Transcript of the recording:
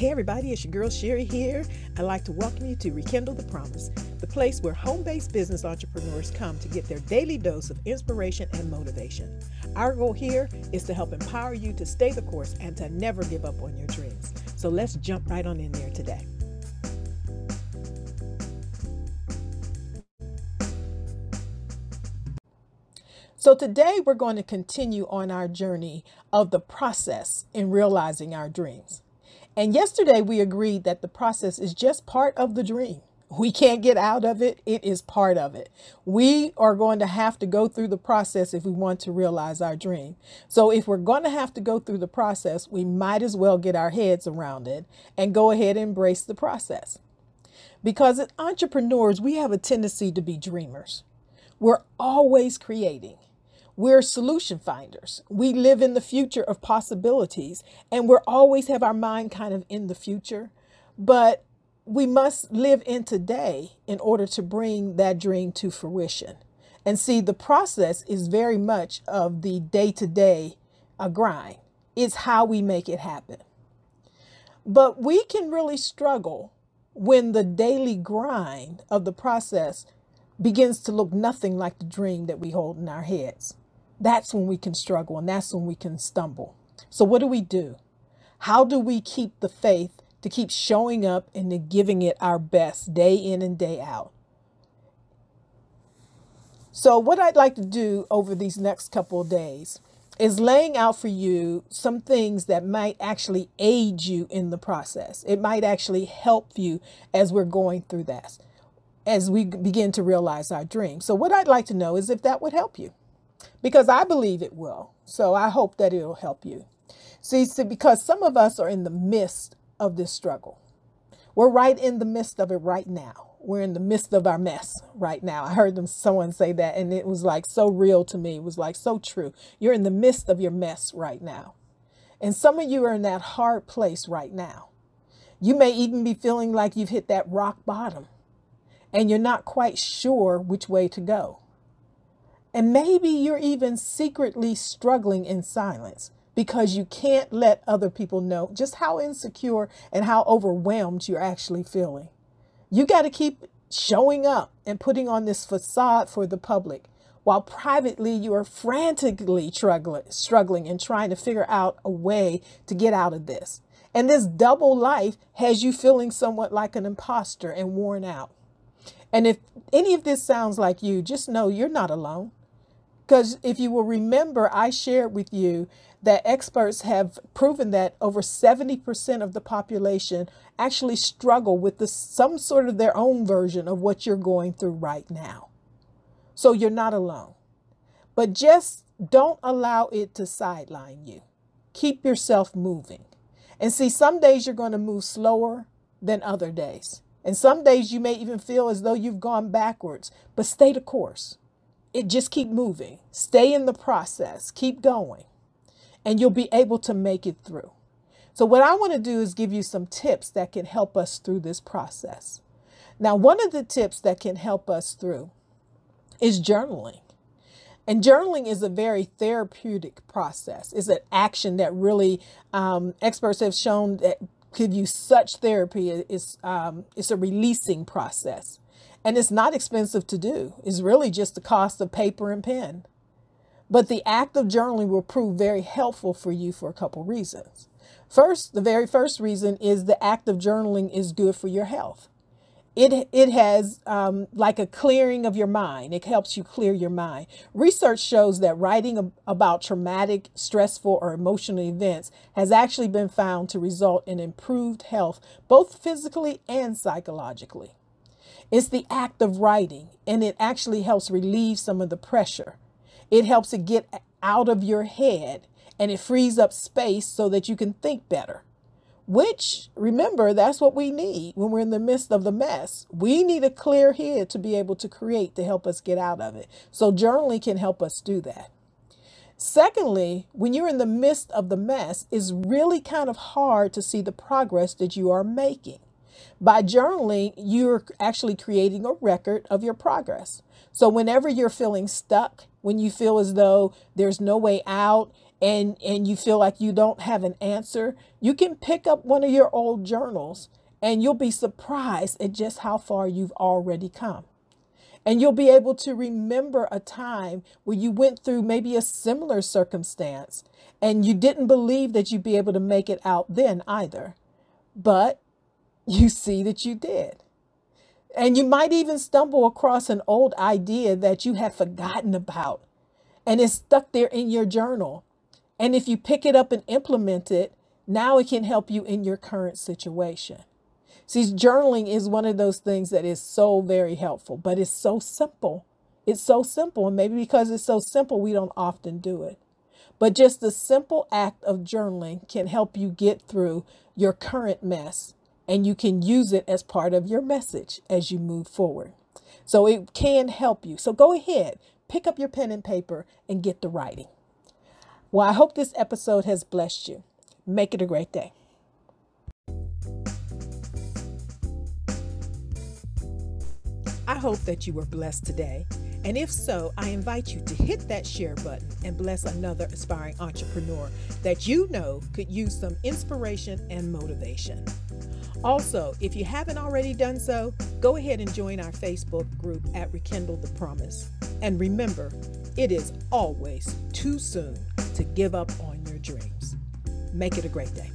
Hey everybody, it's your girl Sherry here. I'd like to welcome you to Rekindle the Promise, the place where home based business entrepreneurs come to get their daily dose of inspiration and motivation. Our goal here is to help empower you to stay the course and to never give up on your dreams. So let's jump right on in there today. So, today we're going to continue on our journey of the process in realizing our dreams. And yesterday we agreed that the process is just part of the dream. We can't get out of it. It is part of it. We are going to have to go through the process if we want to realize our dream. So, if we're going to have to go through the process, we might as well get our heads around it and go ahead and embrace the process. Because as entrepreneurs, we have a tendency to be dreamers. We're always creating. We're solution finders. We live in the future of possibilities and we're always have our mind kind of in the future, but we must live in today in order to bring that dream to fruition. And see, the process is very much of the day to day grind. It's how we make it happen. But we can really struggle when the daily grind of the process begins to look nothing like the dream that we hold in our heads that's when we can struggle and that's when we can stumble. So, what do we do? How do we keep the faith to keep showing up and to giving it our best day in and day out? So, what I'd like to do over these next couple of days is laying out for you some things that might actually aid you in the process. It might actually help you as we're going through that, as we begin to realize our dreams. So, what I'd like to know is if that would help you because I believe it will. So I hope that it'll help you. See, see, because some of us are in the midst of this struggle. We're right in the midst of it right now. We're in the midst of our mess right now. I heard them someone say that and it was like so real to me. It was like so true. You're in the midst of your mess right now. And some of you are in that hard place right now. You may even be feeling like you've hit that rock bottom and you're not quite sure which way to go. And maybe you're even secretly struggling in silence because you can't let other people know just how insecure and how overwhelmed you're actually feeling. You got to keep showing up and putting on this facade for the public while privately you are frantically struggling, and trying to figure out a way to get out of this. And this double life has you feeling somewhat like an imposter and worn out. And if any of this sounds like you, just know you're not alone. Because if you will remember, I shared with you that experts have proven that over 70% of the population actually struggle with the, some sort of their own version of what you're going through right now. So you're not alone. But just don't allow it to sideline you. Keep yourself moving. And see, some days you're going to move slower than other days. And some days you may even feel as though you've gone backwards, but stay the course it just keep moving. Stay in the process. Keep going. And you'll be able to make it through. So what I want to do is give you some tips that can help us through this process. Now, one of the tips that can help us through is journaling. And journaling is a very therapeutic process. It's an action that really um, experts have shown that give you such therapy. It's, um, it's a releasing process. And it's not expensive to do. It's really just the cost of paper and pen. But the act of journaling will prove very helpful for you for a couple reasons. First, the very first reason is the act of journaling is good for your health. It, it has um, like a clearing of your mind. It helps you clear your mind. Research shows that writing about traumatic, stressful, or emotional events has actually been found to result in improved health, both physically and psychologically. It's the act of writing, and it actually helps relieve some of the pressure. It helps it get out of your head and it frees up space so that you can think better. Which, remember, that's what we need when we're in the midst of the mess. We need a clear head to be able to create to help us get out of it. So, journaling can help us do that. Secondly, when you're in the midst of the mess, it's really kind of hard to see the progress that you are making. By journaling, you're actually creating a record of your progress. So whenever you're feeling stuck, when you feel as though there's no way out and and you feel like you don't have an answer, you can pick up one of your old journals and you'll be surprised at just how far you've already come. And you'll be able to remember a time where you went through maybe a similar circumstance and you didn't believe that you'd be able to make it out then either. But you see that you did. And you might even stumble across an old idea that you have forgotten about and it's stuck there in your journal. And if you pick it up and implement it, now it can help you in your current situation. See, journaling is one of those things that is so very helpful, but it's so simple. It's so simple. And maybe because it's so simple, we don't often do it. But just the simple act of journaling can help you get through your current mess and you can use it as part of your message as you move forward. So it can help you. So go ahead, pick up your pen and paper and get to writing. Well, I hope this episode has blessed you. Make it a great day. I hope that you were blessed today. And if so, I invite you to hit that share button and bless another aspiring entrepreneur that you know could use some inspiration and motivation. Also, if you haven't already done so, go ahead and join our Facebook group at Rekindle the Promise. And remember, it is always too soon to give up on your dreams. Make it a great day.